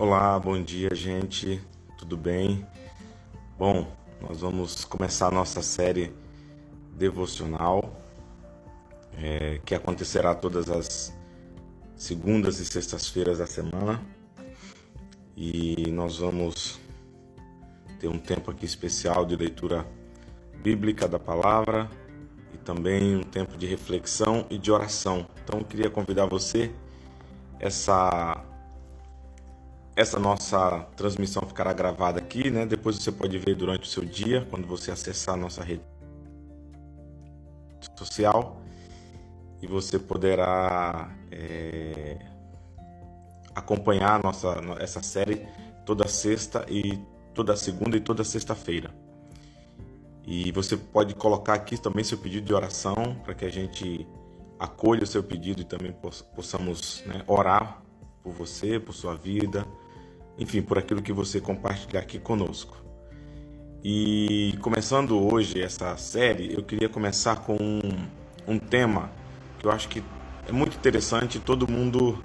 Olá, bom dia, gente. Tudo bem? Bom, nós vamos começar a nossa série devocional, é, que acontecerá todas as segundas e sextas-feiras da semana. E nós vamos ter um tempo aqui especial de leitura bíblica da palavra e também um tempo de reflexão e de oração. Então, eu queria convidar você essa essa nossa transmissão ficará gravada aqui, né? Depois você pode ver durante o seu dia, quando você acessar a nossa rede social. E você poderá é, acompanhar nossa, essa série toda sexta e toda segunda e toda sexta-feira. E você pode colocar aqui também seu pedido de oração para que a gente acolha o seu pedido e também possamos né, orar por você, por sua vida, enfim, por aquilo que você compartilhar aqui conosco. E começando hoje essa série, eu queria começar com um, um tema que eu acho que é muito interessante, todo mundo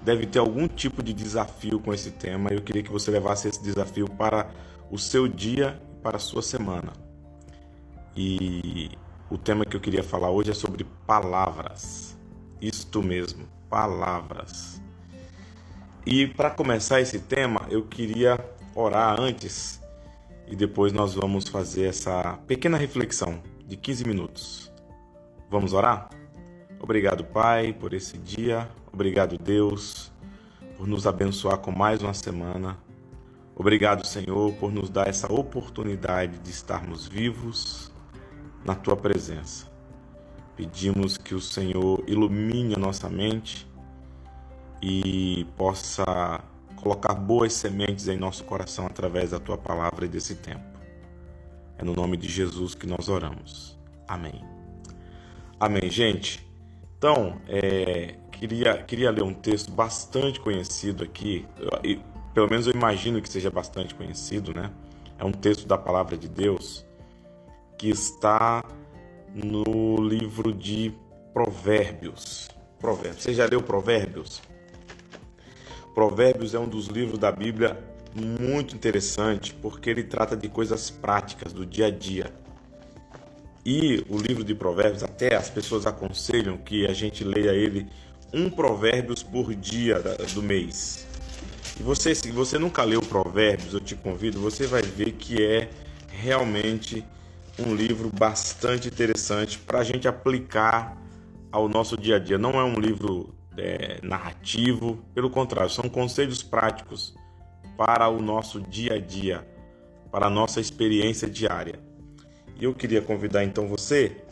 deve ter algum tipo de desafio com esse tema. Eu queria que você levasse esse desafio para o seu dia e para a sua semana. E o tema que eu queria falar hoje é sobre palavras. Isto mesmo, palavras. E para começar esse tema, eu queria orar antes e depois nós vamos fazer essa pequena reflexão de 15 minutos. Vamos orar? Obrigado, Pai, por esse dia. Obrigado, Deus, por nos abençoar com mais uma semana. Obrigado, Senhor, por nos dar essa oportunidade de estarmos vivos na tua presença. Pedimos que o Senhor ilumine a nossa mente e possa colocar boas sementes em nosso coração através da tua palavra e desse tempo. É no nome de Jesus que nós oramos. Amém. Amém, gente. Então, é, queria, queria ler um texto bastante conhecido aqui, eu, pelo menos eu imagino que seja bastante conhecido, né? É um texto da palavra de Deus que está no livro de Provérbios. Provérbios. Você já leu Provérbios? Provérbios é um dos livros da Bíblia muito interessante porque ele trata de coisas práticas do dia a dia. E o livro de Provérbios, até as pessoas aconselham que a gente leia ele um Provérbios por dia do mês. E você, se você nunca leu Provérbios, eu te convido, você vai ver que é realmente um livro bastante interessante para a gente aplicar ao nosso dia a dia. Não é um livro é, narrativo, pelo contrário, são conselhos práticos para o nosso dia a dia, para a nossa experiência diária. E eu queria convidar então você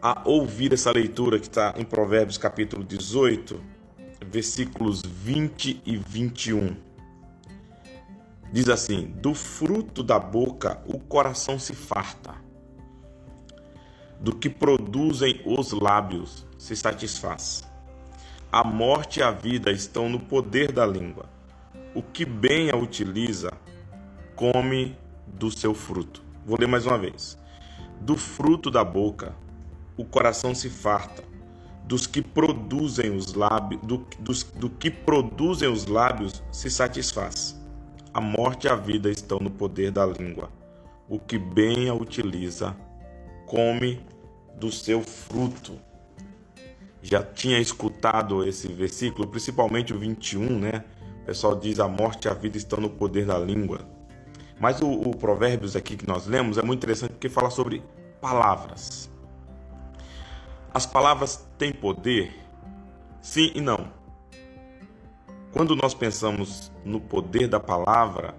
a ouvir essa leitura que está em Provérbios capítulo 18, versículos 20 e 21. Diz assim: Do fruto da boca o coração se farta, do que produzem os lábios se satisfaz. A morte e a vida estão no poder da língua. O que bem a utiliza, come do seu fruto. Vou ler mais uma vez. Do fruto da boca, o coração se farta. Dos que produzem os lábios, do, dos, do que produzem os lábios se satisfaz. A morte e a vida estão no poder da língua. O que bem a utiliza, come do seu fruto já tinha escutado esse versículo, principalmente o 21, né? O pessoal diz: a morte e a vida estão no poder da língua. Mas o, o Provérbios aqui que nós lemos é muito interessante porque fala sobre palavras. As palavras têm poder? Sim e não. Quando nós pensamos no poder da palavra,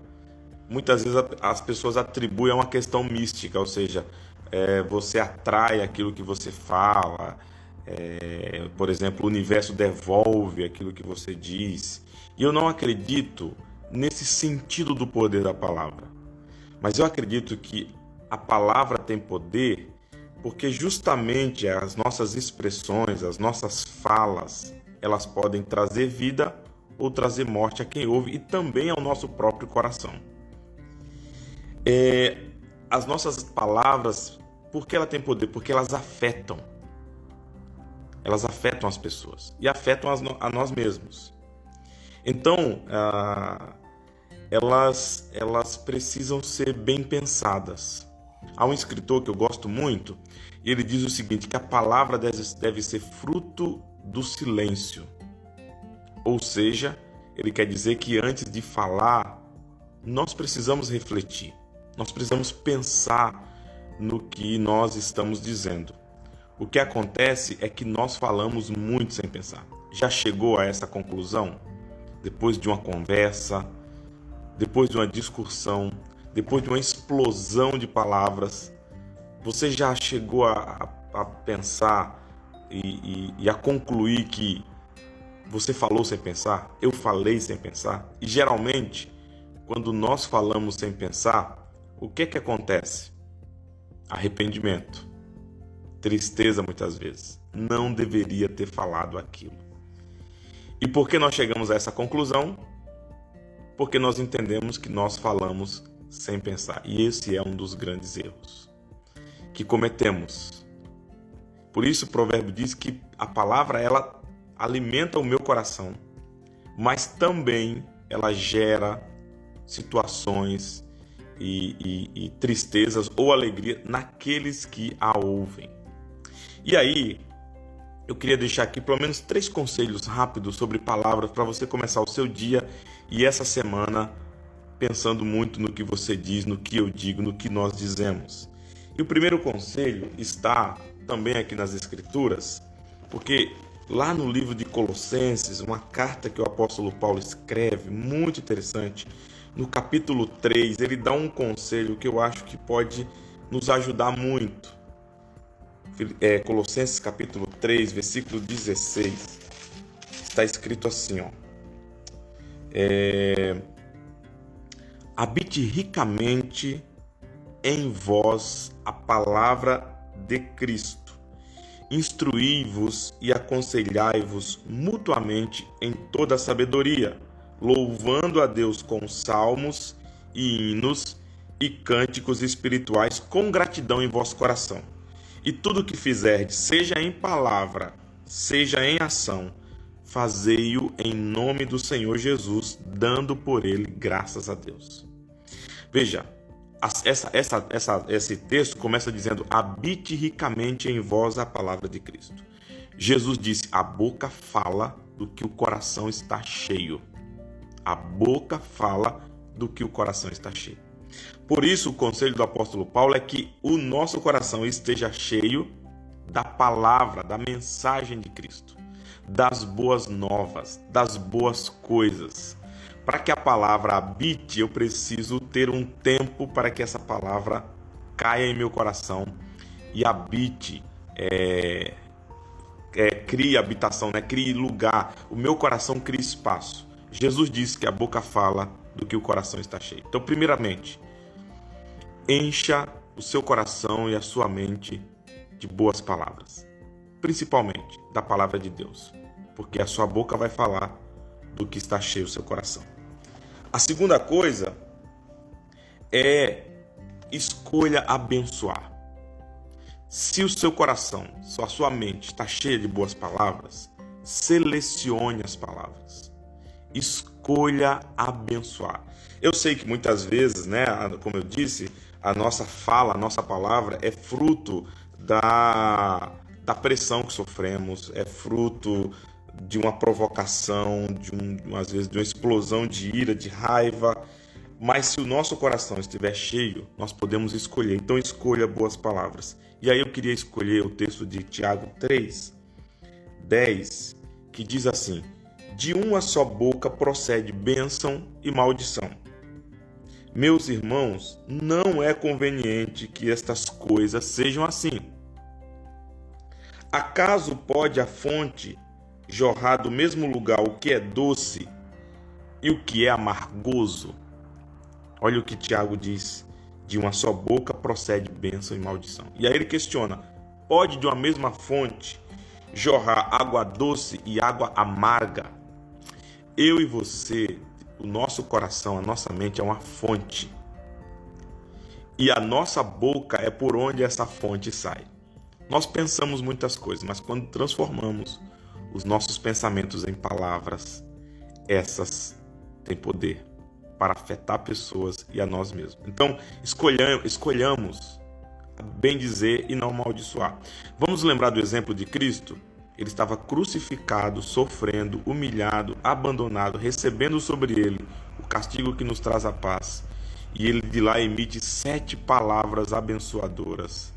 muitas vezes as pessoas atribuem a uma questão mística, ou seja, é, você atrai aquilo que você fala, é, por exemplo, o universo devolve aquilo que você diz. E eu não acredito nesse sentido do poder da palavra. Mas eu acredito que a palavra tem poder porque justamente as nossas expressões, as nossas falas, elas podem trazer vida ou trazer morte a quem ouve e também ao nosso próprio coração. É, as nossas palavras, por que ela tem poder? Porque elas afetam elas afetam as pessoas e afetam a nós mesmos. Então, ah, elas, elas precisam ser bem pensadas. Há um escritor que eu gosto muito, e ele diz o seguinte: que a palavra deve, deve ser fruto do silêncio. Ou seja, ele quer dizer que antes de falar, nós precisamos refletir, nós precisamos pensar no que nós estamos dizendo. O que acontece é que nós falamos muito sem pensar. Já chegou a essa conclusão? Depois de uma conversa, depois de uma discussão, depois de uma explosão de palavras, você já chegou a, a, pensar e, e, e a concluir que você falou sem pensar? Eu falei sem pensar? E geralmente, quando nós falamos sem pensar, o que é que acontece? Arrependimento, tristeza muitas vezes. Não deveria ter falado aquilo. E por que nós chegamos a essa conclusão? Porque nós entendemos que nós falamos sem pensar. E esse é um dos grandes erros que cometemos. Por isso o provérbio diz que a palavra ela alimenta o meu coração, mas também ela gera situações e, e, e tristezas ou alegria naqueles que a ouvem. E aí, eu queria deixar aqui pelo menos três conselhos rápidos sobre palavras para você começar o seu dia e essa semana pensando muito no que você diz, no que eu digo, no que nós dizemos. E o primeiro conselho está também aqui nas Escrituras, porque lá no livro de Colossenses, uma carta que o apóstolo Paulo escreve, muito interessante, no capítulo 3, ele dá um conselho que eu acho que pode nos ajudar muito. É, Colossenses capítulo 3, versículo 16, está escrito assim, ó. É, Habite ricamente em vós a palavra de Cristo. Instruí-vos e aconselhai-vos mutuamente em toda a sabedoria louvando a Deus com salmos e hinos e cânticos espirituais com gratidão em vosso coração. E tudo o que fizerdes, seja em palavra, seja em ação, fazei-o em nome do Senhor Jesus, dando por ele graças a Deus. Veja, essa, essa, essa, esse texto começa dizendo: habite ricamente em vós a palavra de Cristo. Jesus disse: a boca fala do que o coração está cheio. A boca fala do que o coração está cheio. Por isso, o conselho do apóstolo Paulo é que o nosso coração esteja cheio da palavra, da mensagem de Cristo, das boas novas, das boas coisas. Para que a palavra habite, eu preciso ter um tempo para que essa palavra caia em meu coração e habite, é, é, crie habitação, né? crie lugar. O meu coração cria espaço. Jesus disse que a boca fala do que o coração está cheio. Então, primeiramente, encha o seu coração e a sua mente de boas palavras, principalmente da palavra de Deus, porque a sua boca vai falar do que está cheio o seu coração. A segunda coisa é escolha abençoar. Se o seu coração, se a sua mente está cheia de boas palavras, selecione as palavras escolha abençoar. Eu sei que muitas vezes, né, como eu disse, a nossa fala, a nossa palavra é fruto da, da pressão que sofremos, é fruto de uma provocação, de um, às vezes de uma explosão de ira, de raiva. Mas se o nosso coração estiver cheio, nós podemos escolher. Então escolha boas palavras. E aí eu queria escolher o texto de Tiago 3, 10, que diz assim: de uma só boca procede bênção e maldição. Meus irmãos, não é conveniente que estas coisas sejam assim. Acaso pode a fonte jorrar do mesmo lugar o que é doce e o que é amargoso? Olha o que Tiago diz: de uma só boca procede bênção e maldição. E aí ele questiona: pode de uma mesma fonte jorrar água doce e água amarga? eu e você, o nosso coração, a nossa mente é uma fonte. E a nossa boca é por onde essa fonte sai. Nós pensamos muitas coisas, mas quando transformamos os nossos pensamentos em palavras, essas têm poder para afetar pessoas e a nós mesmos. Então, escolhamos, escolhamos bem dizer e não amaldiçoar. Vamos lembrar do exemplo de Cristo? Ele estava crucificado, sofrendo, humilhado, abandonado, recebendo sobre ele o castigo que nos traz a paz. E ele de lá emite sete palavras abençoadoras,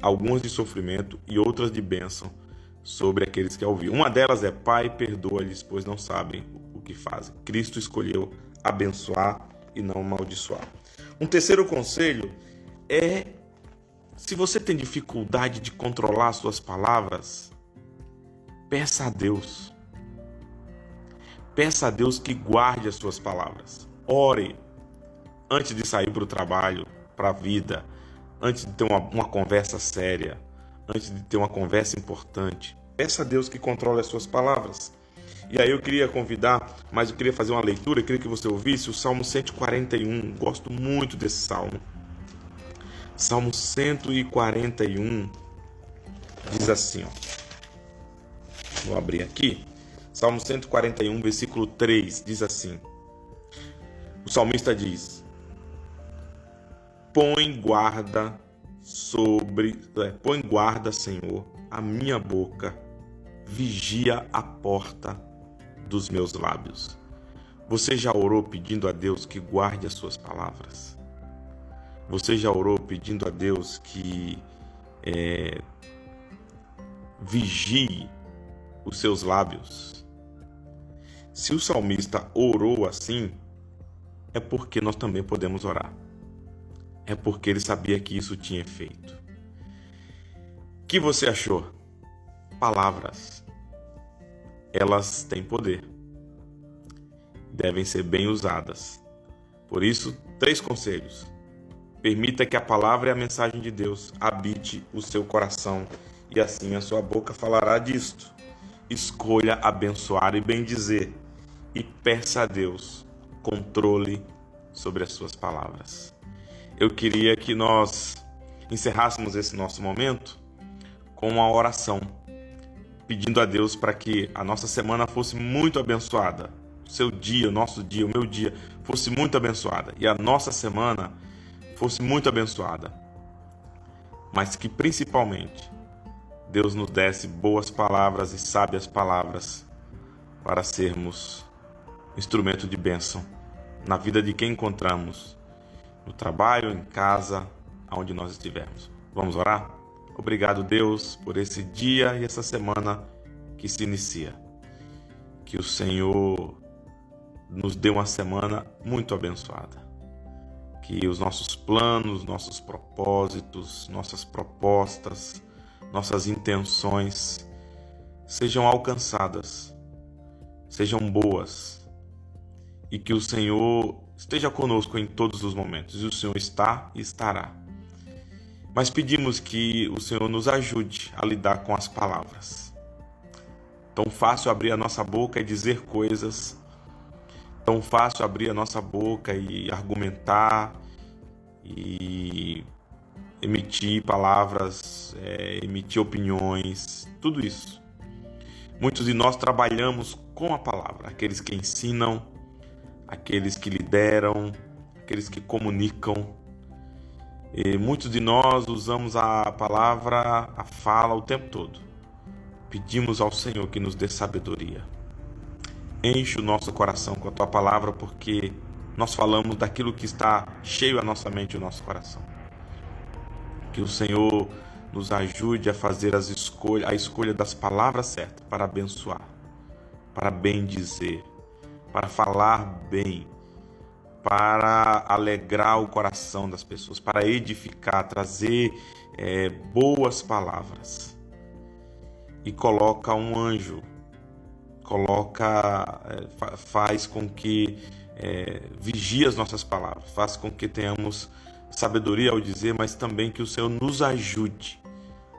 algumas de sofrimento e outras de bênção sobre aqueles que a ouviram. Uma delas é: Pai, perdoa-lhes, pois não sabem o que fazem. Cristo escolheu abençoar e não amaldiçoar. Um terceiro conselho é: se você tem dificuldade de controlar suas palavras, peça a Deus. Peça a Deus que guarde as suas palavras. Ore antes de sair para o trabalho, para a vida, antes de ter uma, uma conversa séria, antes de ter uma conversa importante. Peça a Deus que controle as suas palavras. E aí eu queria convidar, mas eu queria fazer uma leitura, eu queria que você ouvisse o Salmo 141. Gosto muito desse salmo. Salmo 141 diz assim, ó. Vou abrir aqui. Salmo 141, versículo 3 diz assim: O salmista diz: Põe guarda sobre, é, põe guarda, Senhor, a minha boca, vigia a porta dos meus lábios. Você já orou pedindo a Deus que guarde as suas palavras? Você já orou pedindo a Deus que é, vigie os seus lábios? Se o salmista orou assim, é porque nós também podemos orar. É porque ele sabia que isso tinha efeito. O que você achou? Palavras elas têm poder. Devem ser bem usadas. Por isso, três conselhos. Permita que a palavra e a mensagem de Deus habite o seu coração e assim a sua boca falará disto. Escolha abençoar e bendizer e peça a Deus controle sobre as suas palavras. Eu queria que nós encerrássemos esse nosso momento com uma oração pedindo a Deus para que a nossa semana fosse muito abençoada. O seu dia, o nosso dia, o meu dia fosse muito abençoada e a nossa semana fosse muito abençoada. Mas que principalmente Deus nos desse boas palavras e sábias palavras para sermos instrumento de bênção na vida de quem encontramos, no trabalho, em casa, aonde nós estivermos. Vamos orar? Obrigado, Deus, por esse dia e essa semana que se inicia. Que o Senhor nos dê uma semana muito abençoada. Que os nossos planos, nossos propósitos, nossas propostas, nossas intenções sejam alcançadas, sejam boas e que o Senhor esteja conosco em todos os momentos. E o Senhor está e estará mas pedimos que o Senhor nos ajude a lidar com as palavras. Tão fácil abrir a nossa boca e dizer coisas, tão fácil abrir a nossa boca e argumentar e emitir palavras, é, emitir opiniões, tudo isso. Muitos de nós trabalhamos com a palavra, aqueles que ensinam, aqueles que lideram, aqueles que comunicam, e muitos de nós usamos a palavra, a fala o tempo todo. Pedimos ao Senhor que nos dê sabedoria. Enche o nosso coração com a tua palavra, porque nós falamos daquilo que está cheio a nossa mente e o nosso coração. Que o Senhor nos ajude a fazer as escolhas, a escolha das palavras certas para abençoar, para bem dizer, para falar bem, para alegrar o coração das pessoas, para edificar, trazer é, boas palavras. E coloca um anjo, coloca, é, faz com que é, vigie as nossas palavras, faz com que tenhamos sabedoria ao dizer, mas também que o Senhor nos ajude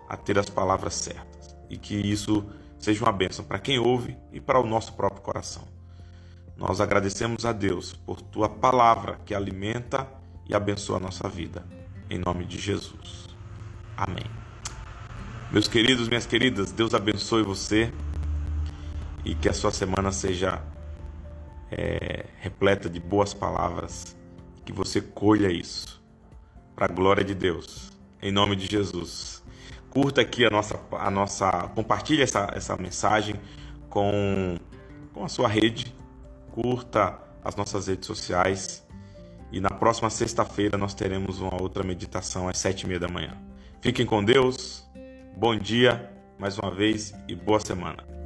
a ter as palavras certas e que isso seja uma bênção para quem ouve e para o nosso próprio coração. Nós agradecemos a Deus por tua palavra que alimenta e abençoa a nossa vida. Em nome de Jesus. Amém. Meus queridos, minhas queridas, Deus abençoe você e que a sua semana seja é, repleta de boas palavras, que você colha isso para a glória de Deus, em nome de Jesus. Curta aqui a nossa, a nossa compartilhe essa, essa mensagem com, com a sua rede, curta as nossas redes sociais e na próxima sexta-feira nós teremos uma outra meditação às sete e meia da manhã. Fiquem com Deus, bom dia mais uma vez e boa semana.